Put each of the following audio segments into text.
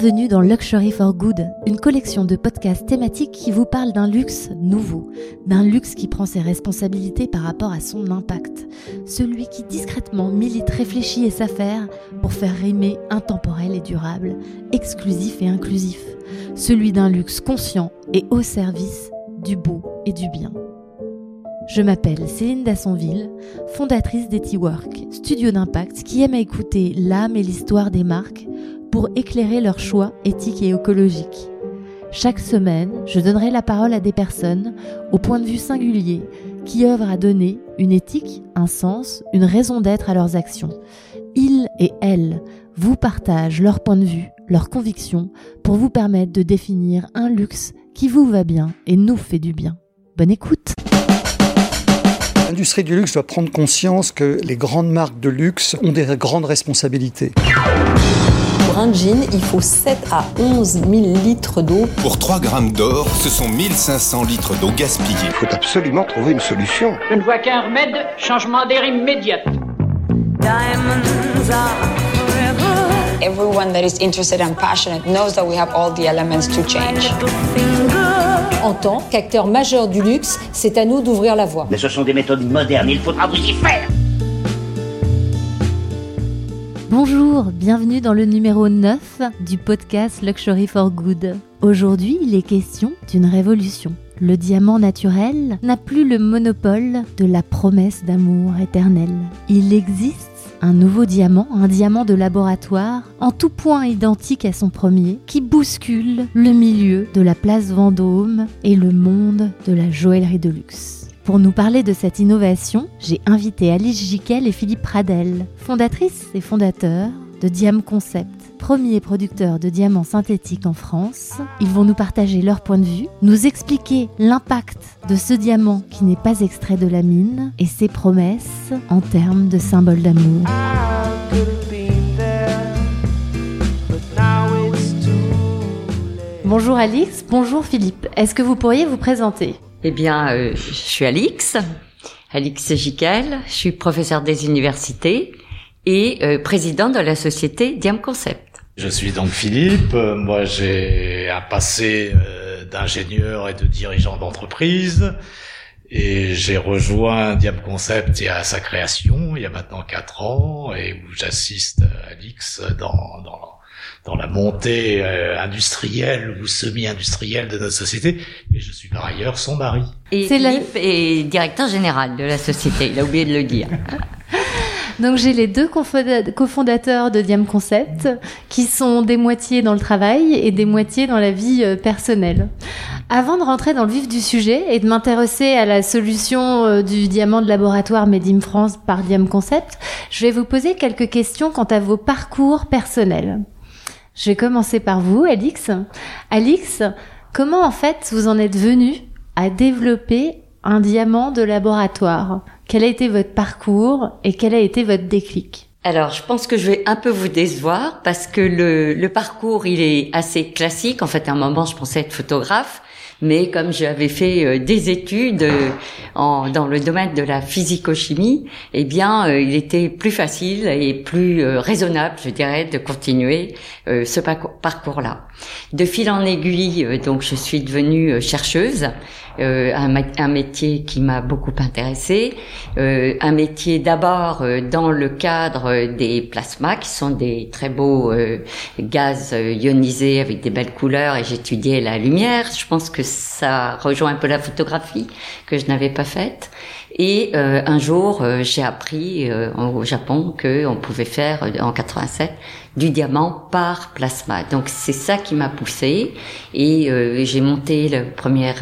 Bienvenue dans Luxury for Good, une collection de podcasts thématiques qui vous parle d'un luxe nouveau, d'un luxe qui prend ses responsabilités par rapport à son impact, celui qui discrètement milite, réfléchit et s'affaire pour faire rimer intemporel et durable, exclusif et inclusif, celui d'un luxe conscient et au service du beau et du bien. Je m'appelle Céline Dassonville, fondatrice d'Etiwork, studio d'impact qui aime à écouter l'âme et l'histoire des marques pour éclairer leurs choix éthiques et écologiques. Chaque semaine, je donnerai la parole à des personnes au point de vue singulier qui œuvrent à donner une éthique, un sens, une raison d'être à leurs actions. Ils et elles vous partagent leur point de vue, leurs convictions pour vous permettre de définir un luxe qui vous va bien et nous fait du bien. Bonne écoute L'industrie du luxe doit prendre conscience que les grandes marques de luxe ont des grandes responsabilités. Un jean, il faut 7 à 11 000 litres d'eau. Pour 3 grammes d'or, ce sont 1500 litres d'eau gaspillée. Il faut absolument trouver une solution. Je ne vois qu'un remède, changement d'air immédiat. Everyone that is interested and passionate knows that we have all the elements to change. En tant qu'acteur majeur du luxe, c'est à nous d'ouvrir la voie. Mais ce sont des méthodes modernes, il faudra vous y faire. Bonjour, bienvenue dans le numéro 9 du podcast Luxury for Good. Aujourd'hui, il est question d'une révolution. Le diamant naturel n'a plus le monopole de la promesse d'amour éternel. Il existe un nouveau diamant, un diamant de laboratoire, en tout point identique à son premier, qui bouscule le milieu de la place Vendôme et le monde de la joaillerie de luxe. Pour nous parler de cette innovation, j'ai invité Alice Jiquel et Philippe Pradel, fondatrices et fondateurs de Diam Concept, premier producteur de diamants synthétiques en France. Ils vont nous partager leur point de vue, nous expliquer l'impact de ce diamant qui n'est pas extrait de la mine et ses promesses en termes de symbole d'amour. Bonjour Alix, bonjour Philippe. Est-ce que vous pourriez vous présenter? Eh bien, euh, je suis Alix, Alix Jiquel, je suis professeur des universités et euh, président de la société Diam Concept. Je suis donc Philippe, euh, moi j'ai un passé euh, d'ingénieur et de dirigeant d'entreprise et j'ai rejoint Diam Concept à sa création il y a maintenant quatre ans et où j'assiste Alix dans, dans dans la montée industrielle ou semi-industrielle de notre société, et je suis par ailleurs son mari. Et Philippe est directeur général de la société, il a oublié de le dire. Donc j'ai les deux cofondateurs de Diam Concept qui sont des moitiés dans le travail et des moitiés dans la vie euh, personnelle. Avant de rentrer dans le vif du sujet et de m'intéresser à la solution euh, du diamant de laboratoire Made in France par Diam Concept, je vais vous poser quelques questions quant à vos parcours personnels. Je vais commencer par vous, Alix. Alix, comment en fait vous en êtes venu à développer un diamant de laboratoire? Quel a été votre parcours et quel a été votre déclic? Alors, je pense que je vais un peu vous décevoir parce que le, le parcours, il est assez classique. En fait, à un moment, je pensais être photographe, mais comme j'avais fait euh, des études euh, dans le domaine de la physico-chimie, eh bien, euh, il était plus facile et plus raisonnable, je dirais, de continuer ce parcours-là. De fil en aiguille, donc, je suis devenue chercheuse un, un, métier qui m'a beaucoup intéressé, euh, un métier d'abord euh, dans le cadre des plasmas, qui sont des très beaux gaz ionisés avec des belles couleurs, et j'étudiais la lumière. Je pense que ça rejoint un peu la photographie que je n'avais pas faite. Et euh, un jour, euh, j'ai appris euh, au Japon qu'on pouvait faire en 87 du diamant par plasma. Donc c'est ça qui m'a poussé et j'ai monté le premier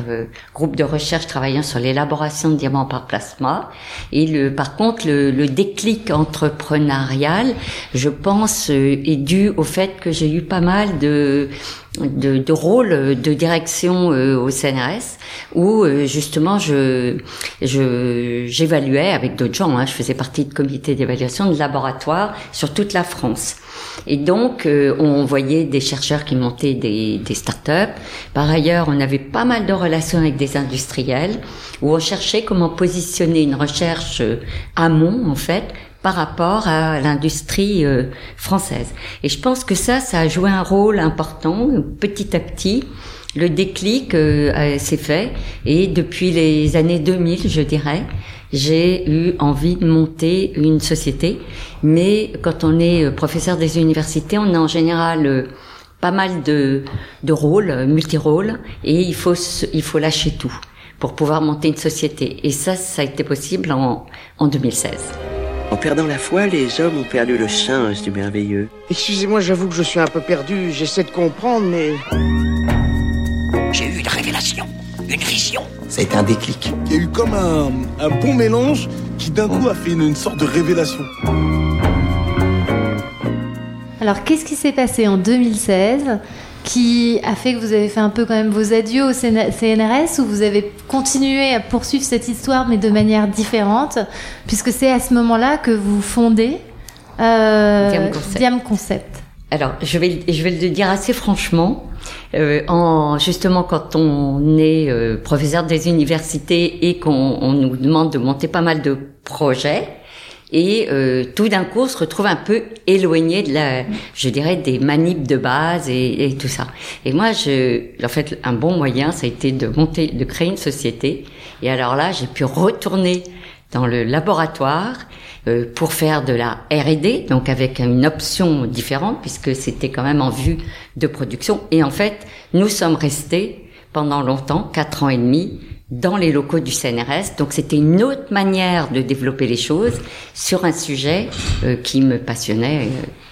groupe de recherche travaillant sur l'élaboration de diamants par plasma. Et le, par contre, le, le déclic entrepreneurial, je pense, est dû au fait que j'ai eu pas mal de de, rôle de direction euh, au CNRS où euh, justement je j'évaluais avec d'autres gens hein, je faisais partie de comité d'évaluation de laboratoire sur toute la France. Et donc euh, on voyait des chercheurs qui montaient des des startups par ailleurs on avait pas mal de relations avec des industriels où on cherchait comment positionner une recherche amont en fait par rapport à l'industrie euh, française. Et je pense que ça, ça a joué un rôle important petit à petit. Le déclic euh, s'est fait et depuis les années 2000, je dirais, j'ai eu envie de monter une société. Mais quand on est euh, professeur des universités, on a en général pas mal de, de rôles, multi-rôles, et il faut, il faut lâcher tout pour pouvoir monter une société. Et ça, ça a été possible en, en 2016. En perdant la foi, les hommes ont perdu le sens du merveilleux. Excusez-moi, j'avoue que je suis un peu perdu, j'essaie de comprendre, mais... J'ai eu une révélation, une vision. C'est un déclic. Il y a eu comme un, un bon mélange qui d'un coup a fait une, une sorte de révélation. Alors, qu'est-ce qui s'est passé en 2016 qui a fait que vous avez fait un peu quand même vos adieux au CNRS ou vous avez continué à poursuivre cette histoire mais de manière différente puisque c'est à ce moment-là que vous fondez euh, Diam Concept. Diam Concept. Alors, je vais, je vais le dire assez franchement. Euh, en, justement, quand on est euh, professeur des universités et qu'on on nous demande de monter pas mal de projets, et euh, tout d'un coup on se retrouve un peu éloigné de la je dirais des manips de base et, et, tout ça. Et moi je en fait un bon moyen ça a été de monter de créer une société. Et alors là j'ai pu retourner dans le laboratoire euh, pour faire de la R&D donc avec une option différente puisque c'était quand même en vue de production. Et en fait nous sommes restés pendant longtemps quatre ans et demi dans les locaux du CNRS. Donc c'était une autre manière de développer les choses sur un sujet euh, qui me passionnait.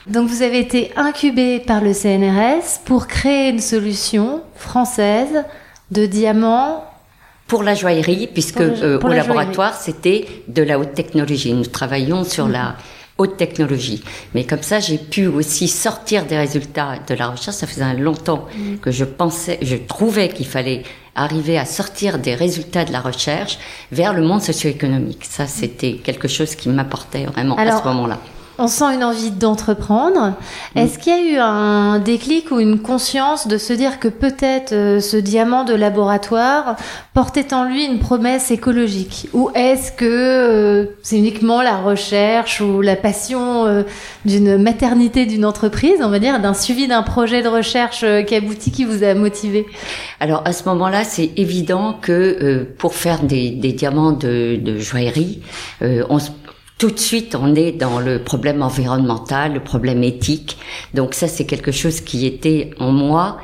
Donc vous avez été incubé par le CNRS pour créer une solution française de diamants pour la joaillerie, puisque euh, au laboratoire c'était de la haute technologie. Nous travaillons sur la haute technologie. Mais comme ça, j'ai pu aussi sortir des résultats de la recherche. Ça faisait longtemps que je pensais, je trouvais qu'il fallait arriver à sortir des résultats de la recherche vers le monde socio-économique. Ça, c'était quelque chose qui m'apportait vraiment à ce moment-là. On sent une envie d'entreprendre. Mm. Est-ce qu'il y a eu un déclic ou une conscience de se dire que peut-être euh, ce diamant de laboratoire portait en lui une promesse écologique? Ou est-ce que euh, c'est uniquement la recherche ou la passion euh, d'une maternité d'une entreprise, on va dire, d'un suivi d'un projet de recherche qui aboutit, qui vous a motivé? Alors à ce moment-là, c'est évident que pour faire des, des diamants de, de joaillerie, on se tout de suite, on est dans le problème environnemental, le problème éthique. Donc ça, c'est quelque chose qui était en moi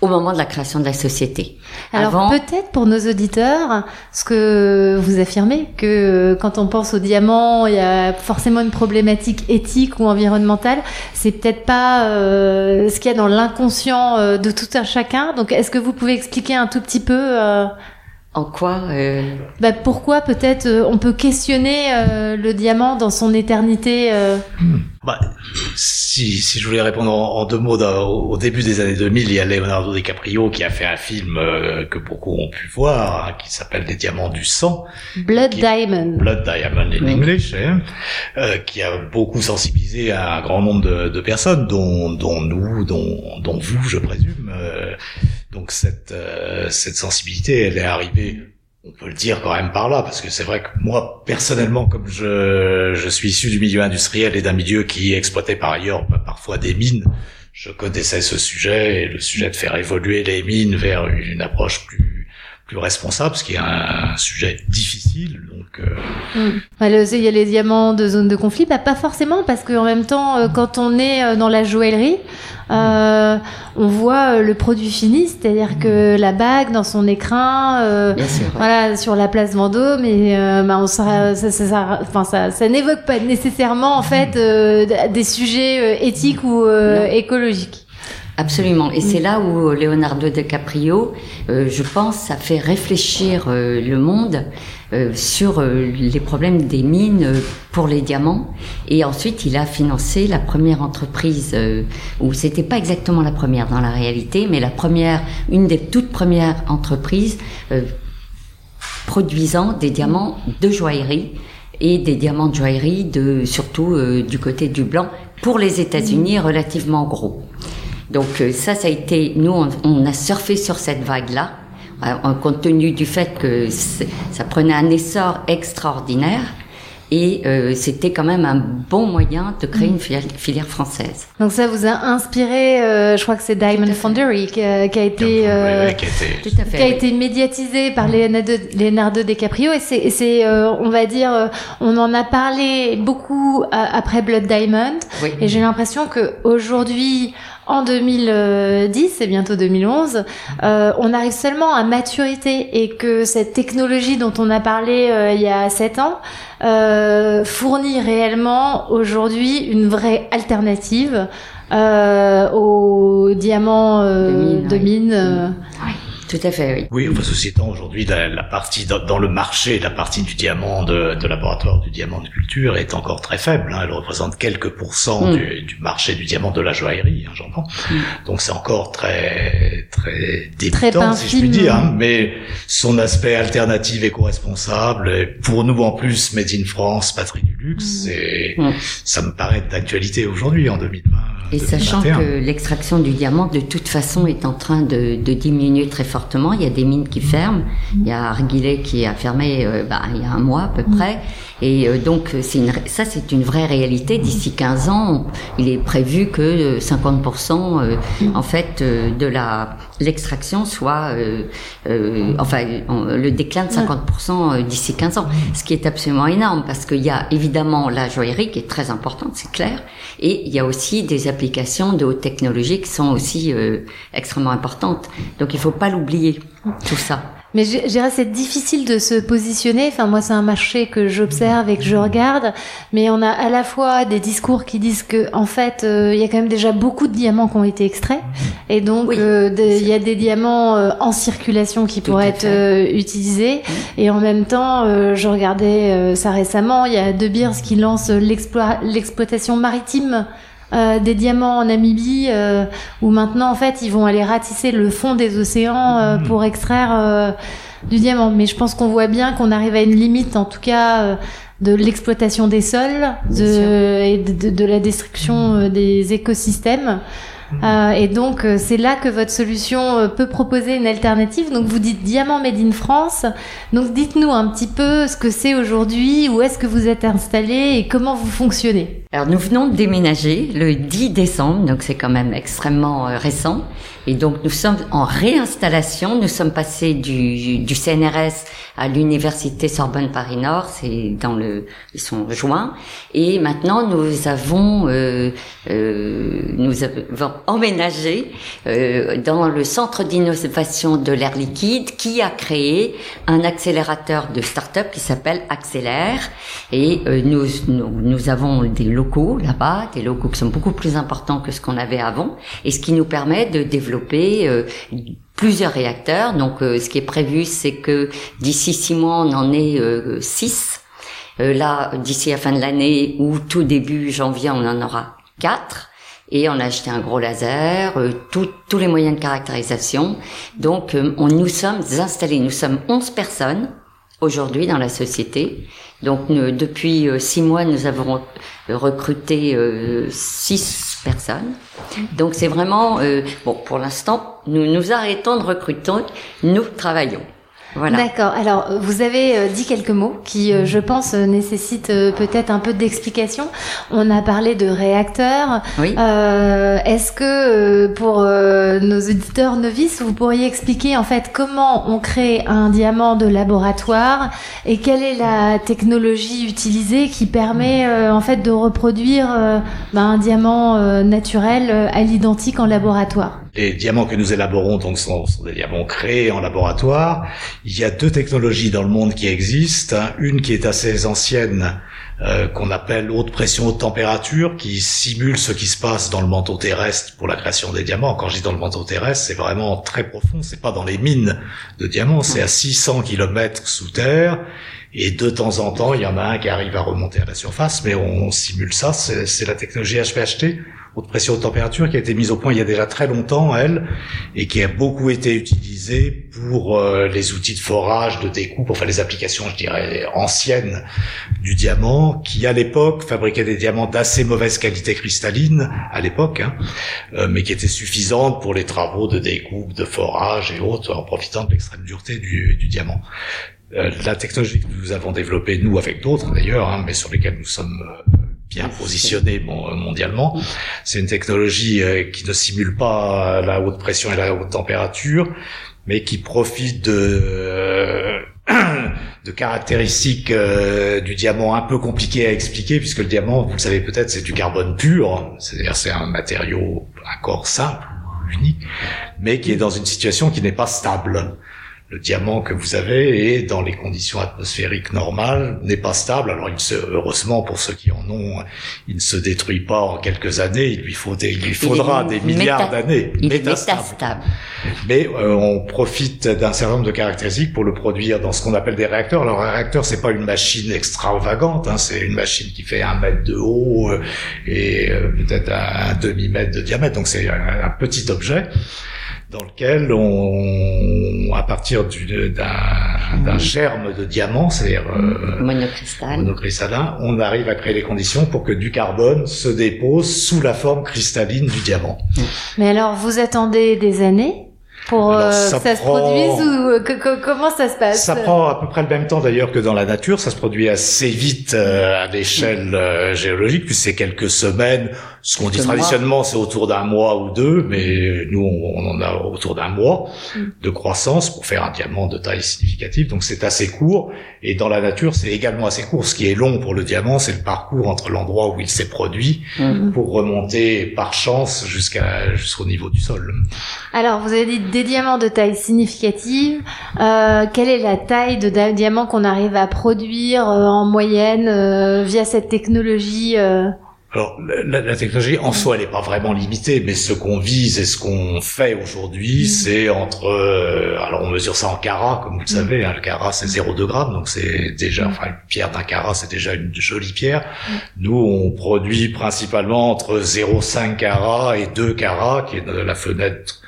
au moment de la création de la société. Alors peut-être pour nos auditeurs, ce que vous affirmez, que quand on pense au diamant, il y a forcément une problématique éthique ou environnementale. C'est peut-être pas euh, ce qu'il y a dans l'inconscient euh, de tout un chacun. Donc est-ce que vous pouvez expliquer un tout petit peu euh, en quoi euh... bah, Pourquoi peut-être euh, on peut questionner euh, le diamant dans son éternité euh... bah, si, si je voulais répondre en, en deux mots, au, au, début des années 2000, il y a Leonardo DiCaprio qui a fait un film euh, que beaucoup ont pu voir, hein, qui s'appelle Les diamants du sang. Blood Diamond. Blood Diamond in oui. English, hein, qui a beaucoup sensibilisé un grand nombre de, de personnes, dont, dont nous, dont, dont vous, je présume. Donc cette euh, cette sensibilité, elle est arrivée, on peut le dire quand même par là, parce que c'est vrai que moi personnellement, comme je suis issu du milieu industriel et d'un milieu qui exploitait par ailleurs bah, parfois des mines, je connaissais ce sujet et le sujet de faire évoluer les mines vers une approche plus plus responsable, ce qui est un, sujet difficile. Donc, euh... mmh. il y a les diamants de zone de conflit, bah, pas forcément, parce qu'en même temps, euh, quand on est euh, dans la joaillerie, euh, on voit euh, le produit fini, c'est-à-dire que la bague dans son écrin, euh, voilà, sur la place Vendôme, et euh, bah, on ça, ça, ça, enfin, ça, ça n'évoque pas nécessairement en fait euh, des sujets éthiques ou écologiques. Absolument. Et c'est là où Leonardo DiCaprio, euh, je pense, a fait réfléchir euh, le monde euh, sur les problèmes des mines pour les diamants. Et ensuite, il a financé la première entreprise, ou c'était pas exactement la première dans la réalité, mais la première, une des toutes premières entreprises produisant des diamants de joaillerie et des diamants de joaillerie de surtout du côté du blanc pour les États-Unis relativement gros. Donc euh, ça, ça a été, nous, on, on a surfé sur cette vague-là, en compte tenu du fait que ça prenait un essor extraordinaire. et euh, c'était quand même un bon moyen de créer une filière, filière française. Donc ça vous a inspiré, euh, je crois que c'est Diamond Foundry qui a, qui a été, euh, qui a été, tout à fait, qui a été médiatisé par Leonardo, Leonardo DiCaprio et c'est, c'est euh, on va dire, euh, on en a parlé beaucoup après Blood Diamond oui. et j'ai l'impression que aujourd'hui en 2010 et bientôt 2011, euh, on arrive seulement à maturité et que cette technologie dont on a parlé euh, il y a 7 ans euh, fournit réellement aujourd'hui une vraie alternative aux diamants de mine. De mine oui. Tout à fait, oui. Oui, enfin, ceci étant, aujourd'hui, la, la, partie dans, dans, le marché, la partie du diamant de, de, laboratoire du diamant de culture est encore très faible. Hein. Elle représente quelques pourcents mm. du, du, marché du diamant de la joaillerie, hein, j'entends. Mm. Donc c'est encore très très débutant, si je puis dire. Hein. Mais son aspect alternatif, et pour nous en plus, made in France, patrie du luxe, mm. ça me paraît d'actualité aujourd'hui, en 2020. Et 2021. sachant que l'extraction du diamant, de toute façon, est en train de, de diminuer très fort fortement. Il y a des mines qui ferment. Il y a Arguillet qui a fermé euh, bah, il y a un mois à peu près. Et euh, donc une, ça c'est une vraie réalité. D'ici 15 ans, il est prévu que 50% euh, en fait de la l'extraction soit enfin le déclin de 50% d'ici 15 ans, ce qui est absolument énorme parce qu'il y a évidemment la joaillerie qui est très importante, c'est clair, et il y a aussi des applications de haute technologie qui sont aussi extrêmement importantes. Donc il faut pas l'oublier tout ça. Mais je dirais c'est difficile de se positionner. Enfin moi c'est un marché que j'observe et que je regarde, mais on a à la fois des discours qui disent que en fait euh, il y a quand même déjà beaucoup de diamants qui ont été extraits. Et donc il oui, euh, y a des diamants euh, en circulation qui pourraient être utilisés. Et en même temps je regardais ça récemment, il y a De Beers qui lance l'exploitation maritime euh, des diamants en Namibie euh, où maintenant en fait ils vont aller ratisser le fond des océans euh, Mmh. pour extraire euh, du diamant. Mais je pense qu'on voit bien qu'on arrive à une limite en tout cas euh, de l'exploitation des sols de, et de, de, de, la destruction des écosystèmes. Euh, et donc euh, c'est là que votre solution euh, peut proposer une alternative. Donc vous dites diamant made in France. Donc dites-nous un petit peu ce que c'est aujourd'hui, où est-ce que vous êtes installé et comment vous fonctionnez. Alors nous venons de déménager le 10 décembre, donc c'est quand même extrêmement récent. Et donc nous sommes en réinstallation. Nous sommes passés du, du CNRS à l'université Sorbonne Paris Nord. C'est dans le, ils sont joints. Et maintenant nous avons, euh, euh, nous avons emménagé euh, dans le centre d'innovation de l'air liquide, qui a créé un accélérateur de start-up qui s'appelle Accélère. Et euh, nous, nous, nous avons des locaux là-bas, des locaux qui sont beaucoup plus importants que ce qu'on avait avant, et ce qui nous permet de développer euh, plusieurs réacteurs. Donc, euh, ce qui est prévu, c'est que d'ici six mois, on en ait euh, six. Là, d'ici la fin de l'année ou tout début janvier, on en aura quatre. Et on a acheté un gros laser, tout, tous les moyens de caractérisation. Donc, on, nous sommes installés, nous sommes 11 personnes aujourd'hui dans la société. Donc depuis six mois, nous avons recruté six personnes. Donc c'est vraiment euh, bon pour l'instant, nous nous arrêtons de recruter, nous travaillons. Voilà. D'accord. Alors, vous avez euh, dit quelques mots qui, euh, je pense, euh, nécessitent peut-être un peu d'explication. On a parlé de réacteurs. Oui. Est-ce que, pour nos auditeurs novices, vous pourriez expliquer en fait comment on crée un diamant de laboratoire et quelle est la technologie utilisée qui permet en fait de reproduire ben, un diamant naturel à l'identique en laboratoire? Les diamants que nous élaborons donc sont, sont, des diamants créés en laboratoire. Il y a deux technologies dans le monde qui existent. Une qui est assez ancienne, euh, qu'on appelle haute pression, haute température, qui simule ce qui se passe dans le manteau terrestre pour la création des diamants. Quand je dis dans le manteau terrestre, c'est vraiment très profond. C'est pas dans les mines de diamants, c'est à 600 km sous terre. Et de temps en temps, il y en a un qui arrive à remonter à la surface, mais on simule ça. C'est la technologie HPHT, haute pression haute température, qui a été mise au point il y a déjà très longtemps, elle, et qui a beaucoup été utilisée pour euh, les outils de forage, de découpe, enfin les applications, je dirais, anciennes du diamant, qui à l'époque fabriquaient des diamants d'assez mauvaise qualité cristalline, à l'époque, hein, euh, mais qui étaient suffisantes pour les travaux de découpe, de forage et autres, en profitant de l'extrême dureté du, du diamant. la technologie que nous avons développée, nous avec d'autres d'ailleurs, hein, mais sur lesquelles nous sommes bien positionnés mondialement, c'est une technologie qui ne simule pas la haute pression et la haute température, mais qui profite de de caractéristiques euh, du diamant un peu compliquées à expliquer, puisque le diamant, vous le savez peut-être, c'est du carbone pur, c'est-à-dire c'est un matériau, un corps simple, unique, mais qui est dans une situation qui n'est pas stable le diamant que vous avez est dans les conditions atmosphériques normales n'est pas stable. Alors il se, heureusement pour ceux qui en ont, il ne se détruit pas en quelques années. Il lui faut des, il lui faudra des milliards d'années. Il est métastable. Mais euh, on profite d'un certain nombre de caractéristiques pour le produire dans ce qu'on appelle des réacteurs. Alors un réacteur c'est pas une machine extravagante, hein, c'est une machine qui fait un mètre de haut euh, et euh, peut-être un, demi mètre de diamètre. Donc c'est un, un petit objet dans lequel on, à partir d'un germe de diamant, c'est-à-dire euh, monocristallin, on arrive à créer les conditions pour que du carbone se dépose sous la forme cristalline du diamant. Mais alors, vous attendez des années pour euh, ça, se produise ou euh, comment ça se passe? Ça prend à peu près le même temps d'ailleurs que dans la nature. Ça se produit assez vite euh, à l'échelle géologique, puis c'est quelques semaines. Ce qu'on dit traditionnellement, c'est autour d'un mois ou deux, mais nous, on, en a autour d'un mois mm. de croissance pour faire un diamant de taille significative. Donc c'est assez court. Et dans la nature, c'est également assez court. Ce qui est long pour le diamant, c'est le parcours entre l'endroit où il s'est produit mm. pour remonter par chance jusqu'à jusqu'au niveau du sol. Alors, vous avez dit des diamants de taille significative. Euh, quelle est la taille de diamant qu'on arrive à produire euh, en moyenne euh, via cette technologie alors, la, technologie en soi, elle n'est pas vraiment limitée, mais ce qu'on vise et ce qu'on fait aujourd'hui, mm. c'est entre... alors, on mesure ça en carats, comme vous le mm. savez, hein, le carat, c'est 0,2 grammes, donc c'est déjà... Mm. Enfin, une pierre d'un carat, c'est déjà une jolie pierre. Nous, on produit principalement entre 0,5 carats et 2 carats, qui est la fenêtre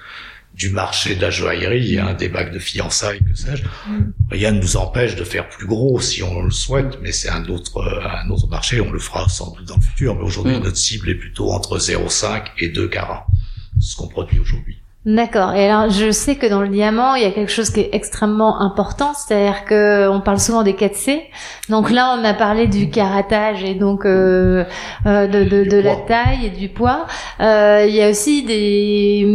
du marché de la joaillerie, hein, des bagues de fiançailles, que sais-je. Mm. Rien ne nous empêche de faire plus gros si on le souhaite, mais c'est un autre, un autre marché, on le fera sans doute dans le futur, mais aujourd'hui mm. notre cible est plutôt entre 0,5 et 2 carats, ce qu'on produit aujourd'hui. D'accord. Et alors, je sais que dans le diamant, il y a quelque chose qui est extrêmement important, c'est-à-dire que on parle souvent des 4C. Donc là, on a parlé du caratage et donc euh, euh de, de, de la taille et du poids. Euh, il y a aussi des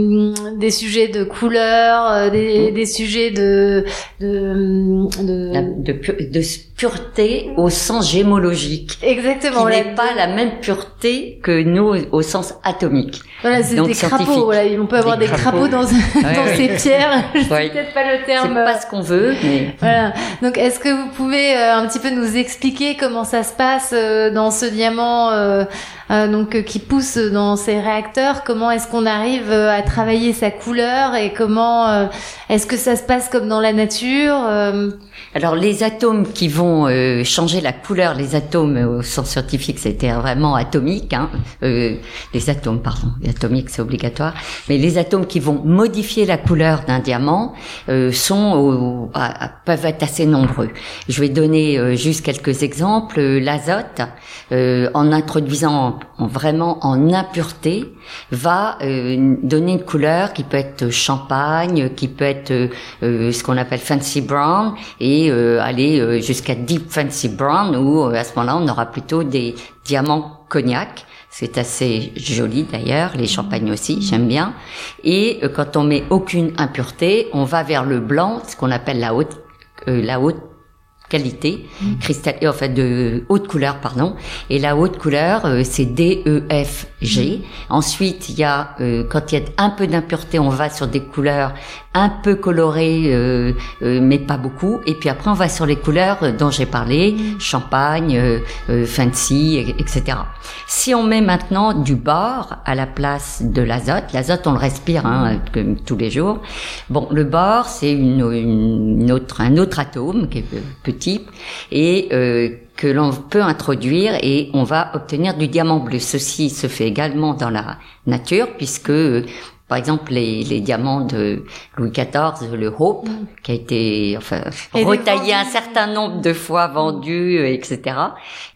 des sujets de couleur, euh, des, des sujets de de de, de, de pureté au sens gémologique. Exactement. Qui n'est pas la même pureté que nous au sens atomique. Voilà, c'est des crapauds. Voilà, on peut avoir des, crapauds, dans, dans ces pierres. Je sais peut-être pas le terme. C'est pas ce qu'on veut, mais. Voilà. Donc, est-ce que vous pouvez euh, un petit peu nous expliquer comment ça se passe euh, dans ce diamant euh, euh, donc euh, qui pousse dans ces réacteurs. Comment est-ce qu'on arrive euh, à travailler sa couleur et comment est-ce que ça se passe comme dans la nature Alors les atomes qui vont changer la couleur, les atomes au sens scientifique, c'était vraiment atomique. Hein, les atomes, pardon, atomique c'est obligatoire. Mais les atomes qui vont modifier la couleur d'un diamant sont peuvent être assez nombreux. Je vais donner juste quelques exemples. L'azote, en introduisant vraiment en impureté va euh, donner une couleur qui peut être champagne, qui peut être euh, euh, ce qu'on appelle fancy brown et aller jusqu'à deep fancy brown où à ce moment-là on aura plutôt des diamants cognac. C'est assez joli d'ailleurs, les champagnes aussi, j'aime bien. Et quand on met aucune impureté, on va vers le blanc, ce qu'on appelle la haute la haute qualité, mm. cristal, en fait de haute couleur, pardon. Et la haute couleur, euh, c'est D, E, F, G. Mm. Ensuite, il y a, euh, quand il y a un peu d'impureté, on va sur des couleurs un peu colorées, euh, mais pas beaucoup. Et puis après, on va sur les couleurs dont j'ai parlé, mm. champagne, fancy, etc. Si on met maintenant du bord à la place de l'azote, l'azote, on le respire hein, tous les jours. Bon, le bord, c'est une, une, autre, un autre atome qui est et euh, que l'on peut introduire et on va obtenir du diamant bleu. Ceci se fait également dans la nature puisque par exemple, les, les diamants de Louis XIV, le Hope, mm. qui a été enfin retaillé un certain nombre de fois, vendu, euh, etc.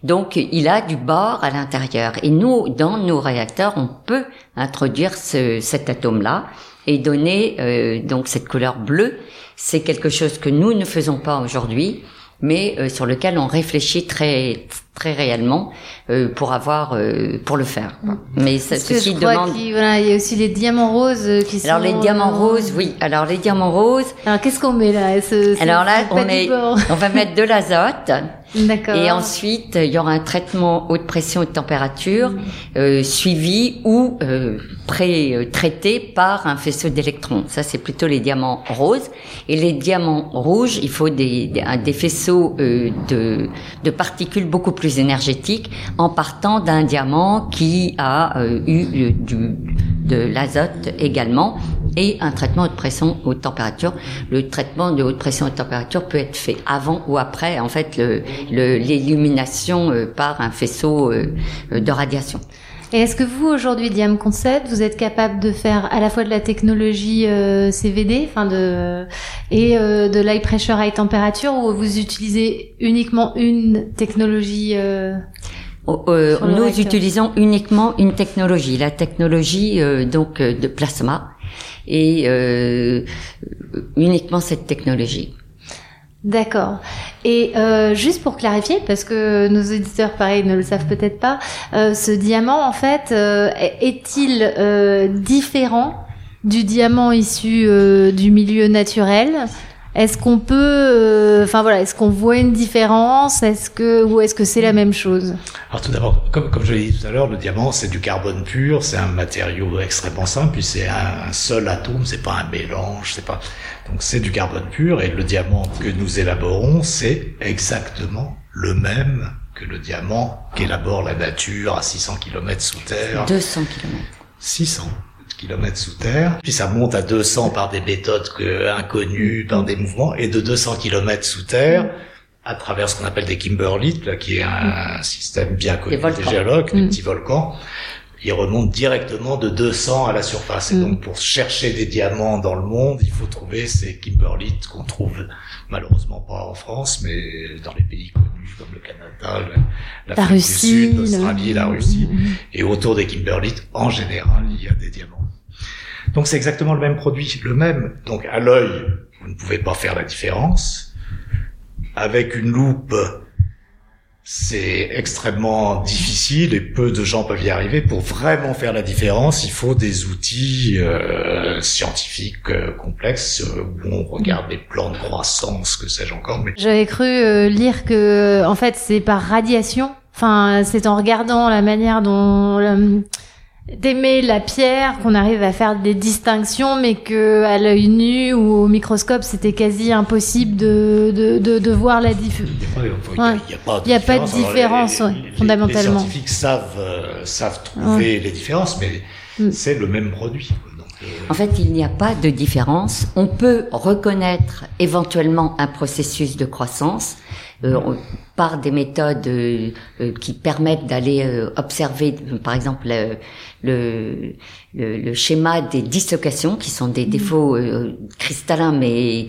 Donc, il a du bord à l'intérieur. Et nous, dans nos réacteurs, on peut introduire ce, cet atome-là et donner euh, donc cette couleur bleue. C'est quelque chose que nous ne faisons pas aujourd'hui mais euh, sur lequel on réfléchit très très réellement euh, pour avoir euh, pour le faire. Mais ça, ceci demande. il y a aussi les diamants roses qui sont. Alors les diamants roses, oui. Alors les diamants roses. Alors qu'est-ce qu'on met là Alors là, on est, on va mettre de l'azote. D'accord. Et ensuite, il y aura un traitement haute pression de température mm. euh, suivi ou euh, pré-traité par un faisceau d'électrons. Ça, c'est plutôt les diamants roses. Et les diamants rouges, il faut des, des, des faisceaux euh, de, de, particules beaucoup plus énergétiques en partant d'un diamant qui a euh, eu du, de l'azote également et un traitement haute pression haute température. Le traitement de haute pression haute température peut être fait avant ou après en fait l'illumination le, euh, par un faisceau euh, de radiation. Et est-ce que vous aujourd'hui, Diam Concept, vous êtes capable de faire à la fois de la technologie euh, CVD, enfin de et euh, de l'high pressure high température, ou vous utilisez uniquement une technologie euh, oh, euh Nous utilisons uniquement une technologie, la technologie donc de plasma et euh, uniquement cette technologie. D'accord. Et euh, juste pour clarifier, parce que nos auditeurs, pareil, ne le savent peut-être pas, euh, ce diamant, en fait, euh, est-il euh, différent du diamant issu du milieu naturel? Est-ce qu'on peut, euh, enfin voilà, est-ce qu'on voit une différence? Est-ce que ou est-ce que c'est la même chose? Alors tout d'abord, comme, comme je l'ai dit tout à l'heure, le diamant c'est du carbone pur, c'est un matériau extrêmement simple, puis c'est un, seul atome, c'est pas un mélange, c'est pas donc c'est du carbone pur et le diamant que nous élaborons c'est exactement le même que le diamant qu'élabore la nature à 600 km sous terre. 200 km. 600 kilomètres sous terre, puis ça monte à 200 par des méthodes que, inconnues, par des mouvements, et de 200 kilomètres sous terre, à travers ce qu'on appelle des kimberlites, là, qui est un système bien connu des géologues, des mm. petits volcans, ils remontent directement de 200 à la surface. Et mm. donc, pour chercher des diamants dans le monde, il faut trouver ces kimberlites qu'on trouve malheureusement pas en France, mais dans les pays connus comme le Canada, la, Russie, du Sud, l'Australie, la Russie. Mm. Et autour des kimberlites, en général, il y a des diamants. Donc c'est exactement le même produit, le même. Donc à l'œil, vous ne pouvez pas faire la différence. Avec une loupe, c'est extrêmement difficile et peu de gens peuvent y arriver. Pour vraiment faire la différence, il faut des outils euh, scientifiques euh, complexes euh, où on regarde les plans de croissance, que sais-je encore. J'avais cru euh, lire que, en fait, c'est par radiation. Enfin, c'est en regardant la manière dont d'aimer la pierre, qu'on arrive à faire des distinctions, mais que à l'œil nu ou au microscope, c'était quasi impossible de, de, de, de voir la différence. Il n'y a, pas de différence, fondamentalement. Les scientifiques savent, euh, savent trouver les différences, mais mm. c'est le même produit. Euh, en fait, il n'y a pas de différence. On peut reconnaître éventuellement un processus de croissance, euh, par des méthodes euh, euh, qui permettent d'aller observer, par exemple, le, le, le, schéma des dislocations, qui sont des mm. défauts cristallins mais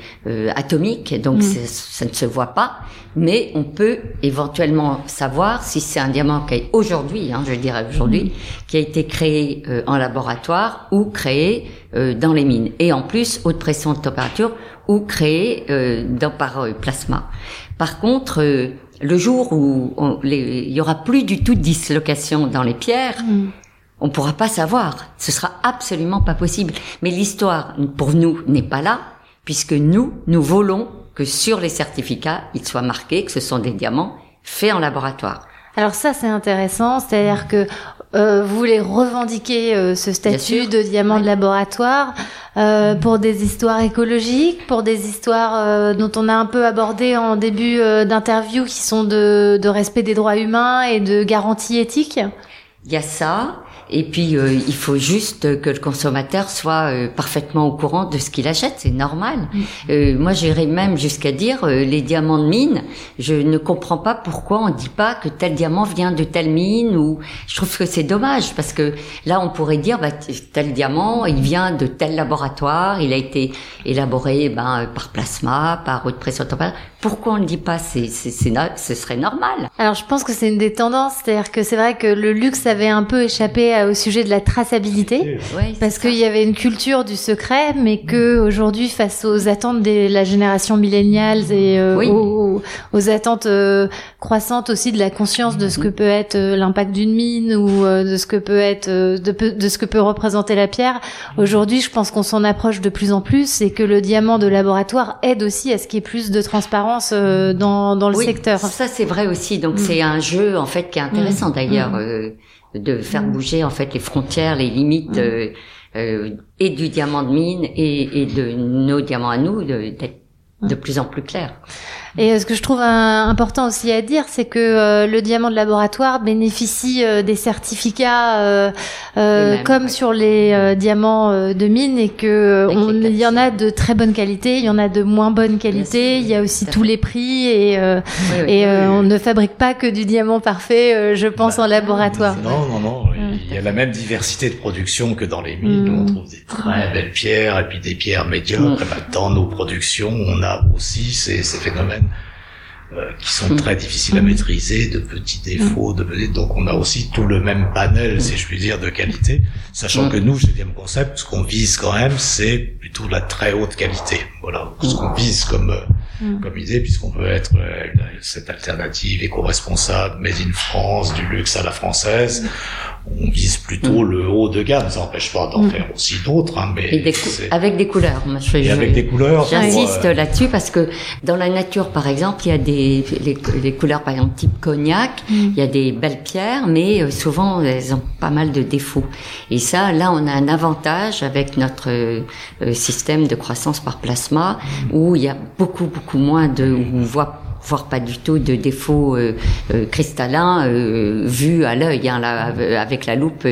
atomiques, donc mm. ça ne se voit pas, mais on peut éventuellement savoir si c'est un diamant qui est aujourd'hui, hein, je dirais aujourd'hui, mm. qui a été créé en laboratoire ou créé dans les mines, et en plus haute pression de température ou créé dans, par plasma. Par contre, euh, le jour où il y aura plus du tout de dislocation dans les pierres, mm. on pourra pas savoir. Ce sera absolument pas possible. Mais l'histoire, pour nous, n'est pas là, puisque nous, nous voulons que sur les certificats, il soit marqué que ce sont des diamants faits en laboratoire. Alors ça, c'est intéressant, c'est-à-dire que euh, vous voulez revendiquer euh, ce statut de diamant de laboratoire euh, pour des histoires écologiques, pour des histoires dont on a un peu abordé en début d'interview, qui sont de, de respect des droits humains et de garantie éthique. Il y a ça. Et puis euh, il faut juste que le consommateur soit euh, parfaitement au courant de ce qu'il achète, c'est normal. Mm. Euh, moi j'irais même jusqu'à dire euh, les diamants de mine, je ne comprends pas pourquoi on dit pas que tel diamant vient de telle mine ou je trouve que c'est dommage parce que là on pourrait dire bah, tel diamant il vient de tel laboratoire, il a été élaboré ben, par plasma, par haute pression température. Pourquoi on ne dit pas? C'est c'est c'est ce serait normal. Alors je pense que c'est une des tendances, c'est-à-dire que c'est vrai que le luxe avait un peu échappé à- au sujet de la traçabilité, Ouais, parce qu'il y avait une culture du secret, mais que aujourd'hui, face aux attentes de la génération milléniale et euh, Oui. aux, aux attentes euh, croissantes aussi de la conscience de ce que peut être euh, l'impact d'une mine ou euh, de ce que peut être euh, de, ce que peut représenter la pierre, aujourd'hui, je pense qu'on s'en approche de plus en plus et que le diamant de laboratoire aide aussi à ce qu'il y ait plus de transparence euh, dans, dans le Oui, secteur. Ça c'est vrai aussi. Donc Mm. c'est un jeu en fait qui est intéressant Mm. d'ailleurs Mm. De faire Mm. bouger en fait les frontières, les limites euh, euh, et du diamant de mine et, et de nos diamants à nous de- d'être de plus en plus clairs. Et euh, ce que je trouve euh, important aussi à dire, c'est que euh, le diamant de laboratoire bénéficie euh, des certificats euh, euh, comme ouais. sur les euh, diamants euh, de mine et que euh, on- il y en a de très bonne qualité, il y en a de moins bonne qualité, il y a aussi tous fait. les prix et, euh, Oui, oui. et euh, on ne fabrique pas que du diamant parfait, euh, je pense Bah, en laboratoire. Non, non, non. Il y a la même diversité de production que dans les mines. Mm. où On trouve des très belles pierres et puis des pierres médiocres. Mm. Et ben, dans nos productions, on a aussi ces, ces phénomènes euh, qui sont Mm. très difficiles à maîtriser, de petits défauts, de donc on a aussi tout le même panel, si je puis dire, de qualité, sachant Mm. que nous, chez DM Concept, ce qu'on vise quand même, c'est plutôt la très haute qualité. Voilà, ce qu'on vise comme euh, Mm. comme idée, puisqu'on veut être euh, cette alternative éco-responsable, made in France, du luxe à la française. On vise plutôt le haut de gamme, ça n'empêche pas d'en Mm. faire aussi d'autres, hein, mais des avec des couleurs. Moi, je, et je- avec des couleurs. J'insiste euh, là-dessus parce que dans la nature, par exemple, il y a des les, les couleurs, par exemple, type cognac. Il y a des belles pierres, mais euh, souvent elles ont pas mal de défauts. Et ça, là, on a un avantage avec notre euh, euh, système de croissance par plasma, où il y a beaucoup beaucoup moins de, où on voit voire pas du tout de défauts euh, euh, cristallins euh, vus à l'œil, hein, avec la loupe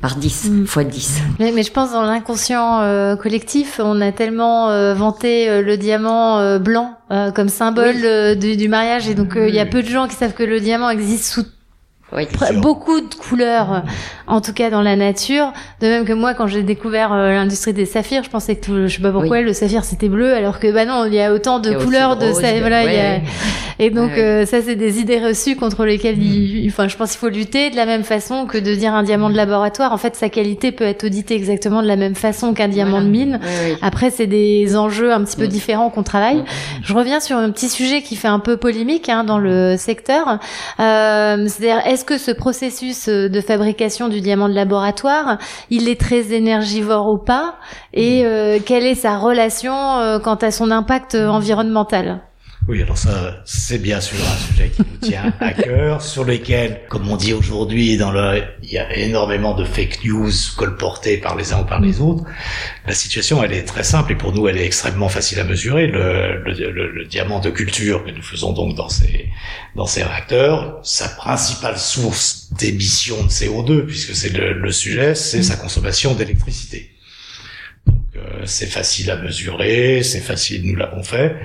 par 10, Mm. fois 10. Mais, mais je pense dans l'inconscient collectif, on a tellement vanté le diamant blanc comme symbole Oui. du, du mariage, et donc il y a peu de gens qui savent que le diamant existe sous Oui. beaucoup de couleurs, euh, en tout cas dans la nature. De même que moi, quand j'ai découvert euh, l'industrie des saphirs, je pensais que tout, je sais pas pourquoi le saphir c'était bleu, alors que bah non, il y a autant de couleurs le de rose, sa- voilà, il y a- ouais. Et donc Ouais, ouais. euh, ça c'est des idées reçues contre lesquelles il, enfin je pense qu'il faut lutter de la même façon que de dire un diamant de laboratoire. En fait, sa qualité peut être auditée exactement de la même façon qu'un diamant Voilà. de mine. Après, c'est des enjeux un petit peu Mm. différents qu'on travaille. Je reviens sur un petit sujet qui fait un peu polémique hein, dans le secteur. Euh, C'est-à-dire, est-ce que ce processus euh, de fabrication du diamant de laboratoire, il est très énergivore ou pas? Et euh, quelle est sa relation euh, quant à son impact environnemental? Oui, alors ça, c'est bien sûr un sujet qui nous tient à cœur, sur lequel, comme on dit aujourd'hui, dans le, il y a énormément de fake news colportées par les uns ou par les autres. La situation, elle est très simple et pour nous, elle est extrêmement facile à mesurer. Le, le, le- le diamant de culture que nous faisons donc dans ces, dans ces réacteurs, sa principale source d'émission de CO2, puisque c'est le, le sujet, c'est sa consommation d'électricité. Donc, euh, c'est facile à mesurer, c'est facile, nous l'avons fait.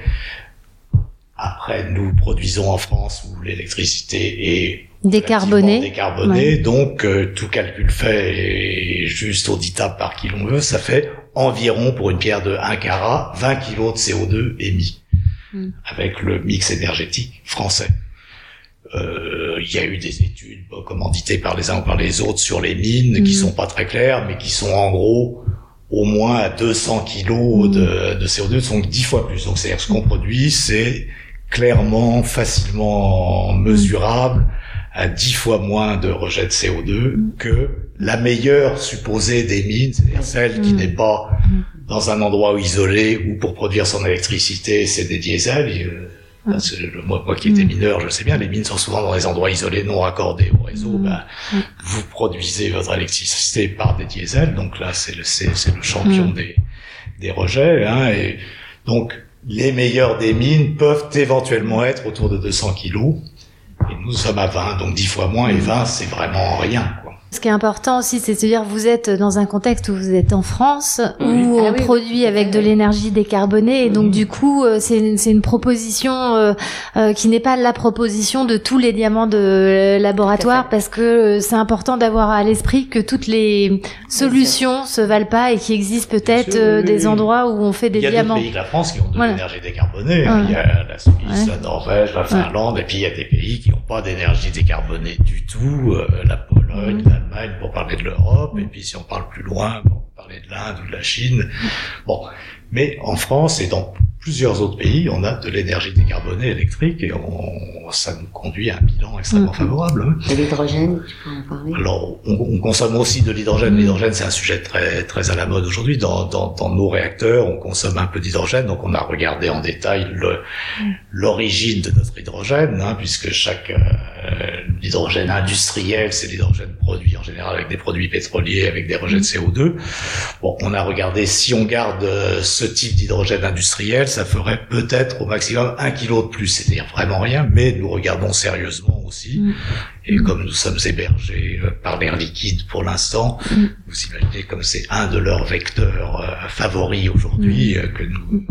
Après, nous produisons en France où l'électricité est décarbonée, donc euh, tout calcul fait et juste auditable par qui l'on veut, ça fait environ pour une pierre de 1 carat 20 kg de CO2 émis Mm. avec le mix énergétique français. Euh, Il y a eu des études commanditées par les uns ou par les autres sur les mines qui Mm. sont pas très claires, mais qui sont en gros au moins à 200 kilos Mm. de, de CO2, donc 10 fois plus. Donc c'est-à-dire ce qu'on produit, c'est clairement, facilement mesurable à 10 fois moins de rejet de CO2 que la meilleure supposée des mines, c'est-à-dire celle qui Mm. n'est pas dans un endroit isolé où pour produire son électricité, c'est des diesels. Et, euh, le- moi, moi qui étais Mm. mineur, je sais bien, les mines sont souvent dans des endroits isolés, non raccordés au réseau. Mm. Ben, Mm. vous produisez votre électricité par des diesels, donc là c'est le c'est c'est le champion Mm. des des rejets. Hein, et donc les meilleurs des mines peuvent éventuellement être autour de 200 kilos, et nous sommes à 20, donc 10 fois moins, et 20 c'est vraiment rien. Ce qui est important aussi, c'est de se dire vous êtes dans un contexte où vous êtes en France, où on Ah oui, produit avec de l'énergie décarbonée, et donc du coup, euh, c'est une, c'est une proposition euh, euh, qui n'est pas la proposition de tous les diamants de euh, laboratoire, parce que euh, c'est important d'avoir à l'esprit que toutes les solutions se valent pas et qu'il existe peut-être euh, des endroits où on fait des Il y a diamants. d'autres pays que la France qui ont de Voilà. l'énergie décarbonée. Il y a la Suisse, Ouais. la Norvège, la Finlande, et puis il y a des pays qui n'ont pas d'énergie décarbonée du tout. euh, la Pologne, Mm. l'Allemagne, pour parler de l'Europe. Et puis si on parle plus loin, pour parler de l'Inde ou de la Chine. Bon, mais en France et dans plusieurs autres pays, on a de l'énergie décarbonée électrique et on, ça nous conduit à un bilan extrêmement Mm. favorable. Et l'hydrogène, tu peux en parler? Alors, on, on consomme aussi de l'hydrogène. L'hydrogène, c'est un sujet très très à la mode aujourd'hui. Dans, dans, dans nos réacteurs, on consomme un peu d'hydrogène. Donc, on a regardé en détail le- l'origine de notre hydrogène, hein, puisque chaque euh, l'hydrogène industriel, c'est l'hydrogène produit en général avec des produits pétroliers, avec des rejets de CO2. Bon, on a regardé si on garde ce type d'hydrogène industriel, ça ferait peut-être au maximum un kilo de plus, c'est-à-dire vraiment rien. Mais nous regardons sérieusement aussi. Mm. Et comme nous sommes hébergés euh, par l'air liquide pour l'instant, Mm. vous imaginez comme c'est un de leurs vecteurs euh, favoris aujourd'hui euh, que nous.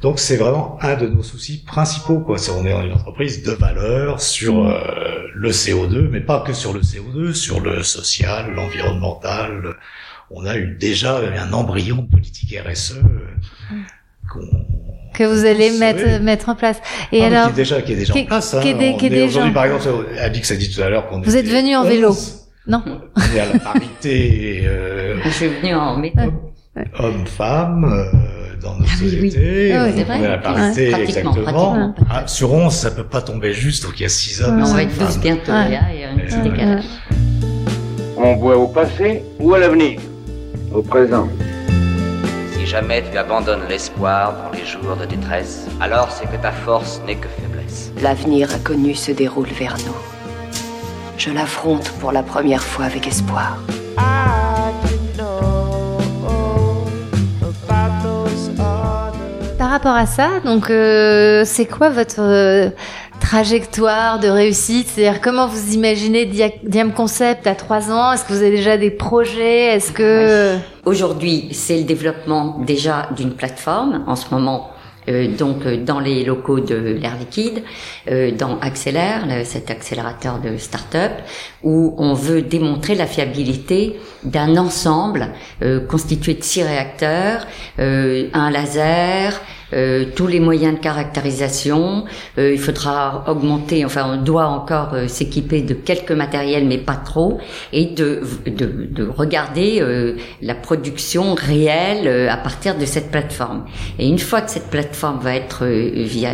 Donc c'est vraiment un de nos soucis principaux. Quoi. C'est on est dans une entreprise de valeur sur euh, le CO2, mais pas que sur le CO2, sur le social, l'environnemental. On a eu déjà un embryon de politique RSE euh, qu'on que vous allez mettre mettre en place. Et Ah, alors, qui est déjà, qui est déjà qui- en place. Hein. qui est qui déjà Aujourd'hui, par exemple, Alix a dit tout à l'heure qu'on vous êtes venu en vélo, 11. non On est à la parité euh, Je suis venue en méthode. homme-femme euh, dans nos Ah oui, oui. sociétés. Ah oui, c'est on vrai. est à la parité Ouais. Pratiquement, exactement. pratiquement. Ah, sur 11, ça peut pas tomber juste, donc il y a 6 hommes. On va être tous femmes. bientôt, Ouais. là, il y a un petit Ouais. décalage. On voit au passé ou à l'avenir Au présent. Si jamais tu abandonnes l'espoir dans les jours de détresse, alors c'est que ta force n'est que faiblesse. L'avenir inconnu se déroule vers nous. Je l'affronte pour la première fois avec espoir. Par rapport à ça, donc euh, c'est quoi votre euh, trajectoire de réussite C'est-à-dire comment vous imaginez Dia- Diam Concept à trois ans? Est-ce que vous avez déjà des projets? Est-ce que Aujourd'hui, c'est le développement déjà d'une plateforme. En ce moment, euh, donc euh, dans les locaux de l'air liquide, euh, dans Accélère, cet accélérateur de start-up, où on veut démontrer la fiabilité d'un ensemble euh, constitué de six réacteurs, euh, un laser, euh, tous les moyens de caractérisation. Euh, il faudra augmenter, enfin on doit encore euh, s'équiper de quelques matériels, mais pas trop, et de, de, de regarder euh, la production réelle à partir de cette plateforme. Et une fois que cette plateforme va être via,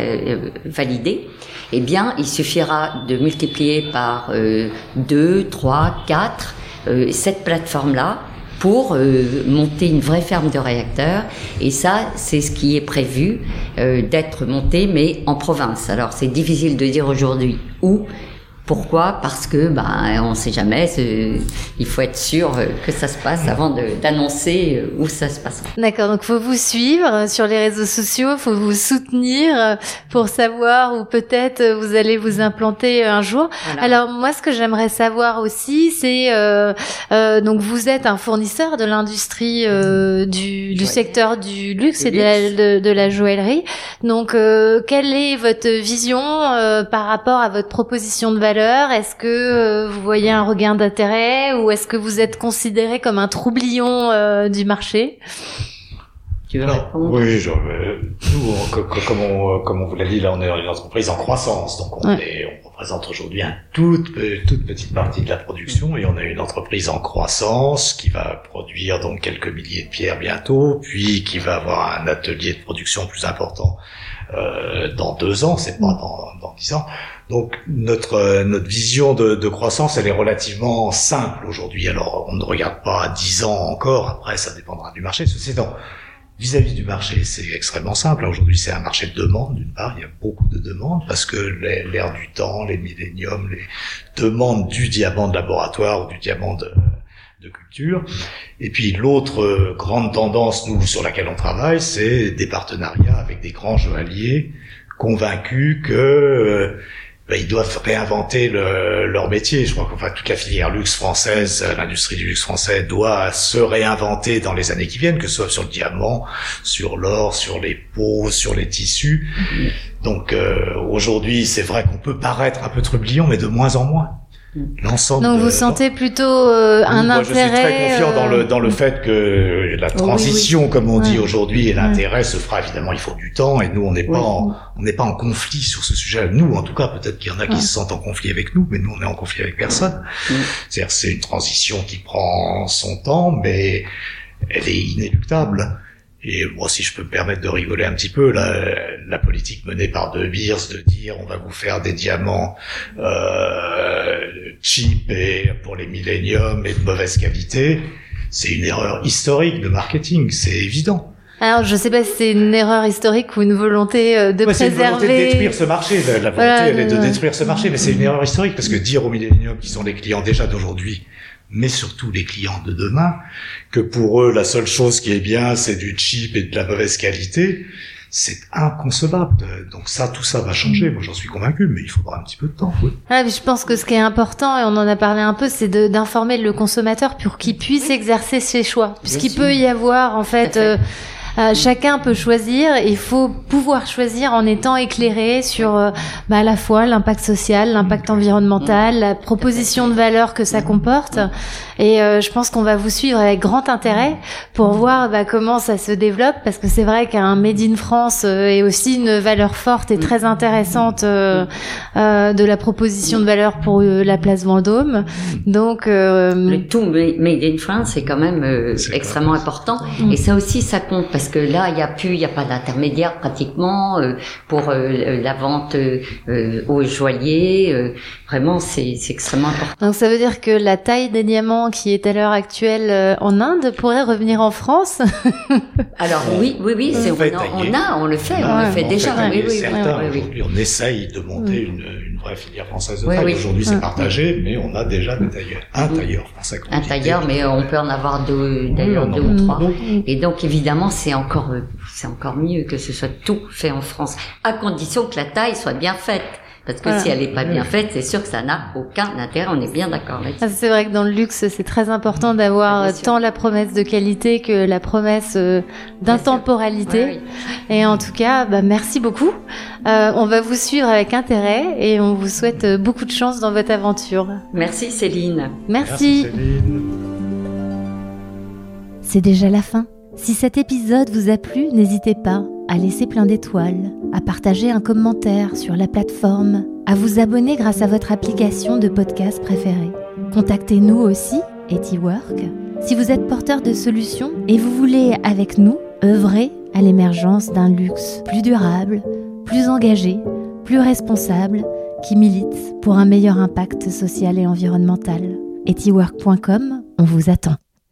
validée, eh bien il suffira de multiplier par euh, 2, 3, 4 euh, cette plateforme-là pour euh, monter une vraie ferme de réacteurs. Et ça, c'est ce qui est prévu euh, d'être monté, mais en province. Alors, c'est difficile de dire aujourd'hui où. Pourquoi? Parce que ben on sait jamais. Il faut être sûr euh, que ça se passe avant de- d'annoncer euh, où ça se passe. D'accord, donc faut vous suivre sur les réseaux sociaux, faut vous soutenir euh, pour savoir où peut-être euh, vous allez vous implanter euh, un jour. Voilà. Alors moi, ce que j'aimerais savoir aussi, c'est euh, euh, donc vous êtes un fournisseur de l'industrie euh, du, du secteur du luxe et de la, de, de la joaillerie. Donc euh, quelle est votre vision euh, par rapport à votre proposition de valeur? Est-ce que euh, vous voyez un regain d'intérêt ou est-ce que vous êtes considéré comme un troublion euh, du marché? Tu veux Alors, répondre? oui, je, euh, nous, on- comme on, comme on vous l'a dit, là, on est dans une entreprise en croissance, donc on, Ouais. est, on représente aujourd'hui une toute petite partie de la production, et on a une entreprise en croissance qui va produire donc quelques milliers de pierres bientôt, puis qui va avoir un atelier de production plus important euh, dans deux ans, c'est pas dans, dans dix ans. Donc notre euh, notre vision de, de croissance, elle est relativement simple aujourd'hui. Alors on ne regarde pas dix ans encore. Après, ça dépendra du marché. Ceci étant, vis-à-vis du marché, c'est extrêmement simple. Aujourd'hui, c'est un marché de demande. D'une part, il y a beaucoup de demandes parce que l'ère du temps, les milléniums, les demandes du diamant de laboratoire ou du diamant de, de culture. Et puis l'autre euh, grande tendance, nous, sur laquelle on travaille, c'est des partenariats avec des grands joailliers convaincus que euh, ben, ils doivent réinventer le, leur métier. Je crois qu'enfin toute la filière luxe française, l'industrie du luxe français doit se réinventer dans les années qui viennent, que ce soit sur le diamant, sur l'or, sur les peaux, sur les tissus. Donc euh, aujourd'hui, c'est vrai qu'on peut paraître un peu trublion, mais de moins en moins. L'ensemble. Donc vous sentez plutôt euh, un moi, intérêt. Je suis très confiant dans le dans le fait que la transition, oui, oui. comme on dit Ouais. aujourd'hui, et l'intérêt se fera évidemment. Il faut du temps, et nous on n'est pas en, on n'est pas en conflit sur ce sujet. Nous, en tout cas, peut-être qu'il y en a qui se sentent en conflit avec nous, mais nous on est en conflit avec personne. C'est-à-dire c'est une transition qui prend son temps, mais elle est inéluctable. Et moi, si je peux me permettre de rigoler un petit peu, la, la politique menée par De Beers de dire on va vous faire des diamants euh, cheap et pour les milléniums et de mauvaise qualité, c'est une erreur historique de marketing, c'est évident. Alors je sais pas si c'est une erreur historique ou une volonté euh, de Ouais, c'est une préserver. volonté de détruire ce marché. La, la volonté, Voilà, elle est de de- détruire ce marché, mais c'est une erreur historique parce que dire aux milléniums qui sont les clients déjà d'aujourd'hui, mais surtout les clients de demain, que pour eux la seule chose qui est bien, c'est du cheap et de la mauvaise qualité, c'est inconcevable. Donc ça, tout ça va changer. Moi, j'en suis convaincu, mais il faudra un petit peu de temps. oui. Ah, je pense que ce qui est important, et on en a parlé un peu, c'est d'informer le consommateur pour qu'il puisse exercer ses choix. Puisqu'il peut y avoir, en fait, euh, euh, chacun peut choisir. Il faut pouvoir choisir en étant éclairé sur euh, bah, à la fois l'impact social, l'impact environnemental, la proposition de valeur que ça comporte. Et euh, je pense qu'on va vous suivre avec grand intérêt pour voir bah, comment ça se développe, parce que c'est vrai qu'un Made in France euh, est aussi une valeur forte et très intéressante euh, euh, de la proposition de valeur pour euh, la place Vendôme. Donc, euh, Le tout ma- made in France c'est quand même euh, extrêmement important Mm. et ça aussi ça compte parce que là il y a plus il y a pas d'intermédiaire pratiquement euh, pour euh, la vente euh, euh, aux joailliers euh, vraiment c'est extrêmement important. donc ça veut dire que la taille des diamants qui est à l'heure actuelle euh, en Inde pourrait revenir en France. Alors oui oui oui c'est On on, on a on le fait on le fait on déjà. fait oui oui, oui, on essaye de monter une, une vraie filière française de Oui, taille. oui. Aujourd'hui, c'est partagé, mais on a déjà des tailleurs. Un tailleur français. un tailleur, mais on peut en avoir deux, d'ailleurs Oui, deux ou trois. Et donc évidemment, c'est encore, euh, c'est encore mieux que ce soit tout fait en France, à condition que la taille soit bien faite. Parce que Voilà. si elle n'est pas bien faite, c'est sûr que ça n'a aucun intérêt. On est bien d'accord là-dessus. Ah, C'est vrai que dans le luxe, c'est très important d'avoir euh, tant la promesse de qualité que la promesse euh, d'intemporalité. Ouais, Et en tout cas, bah, merci beaucoup. Euh, on va vous suivre avec intérêt et on vous souhaite beaucoup de chance dans votre aventure. Merci Céline. Merci. C'est déjà la fin. Si cet épisode vous a plu, n'hésitez pas à laisser plein d'étoiles, à partager un commentaire sur la plateforme, à vous abonner grâce à votre application de podcast préférée. Contactez-nous aussi, Etiwork, si vous êtes porteur de solutions et vous voulez, avec nous, œuvrer à l'émergence d'un luxe plus durable, plus engagé, plus responsable, qui milite pour un meilleur impact social et environnemental. Etiwork.com, on vous attend.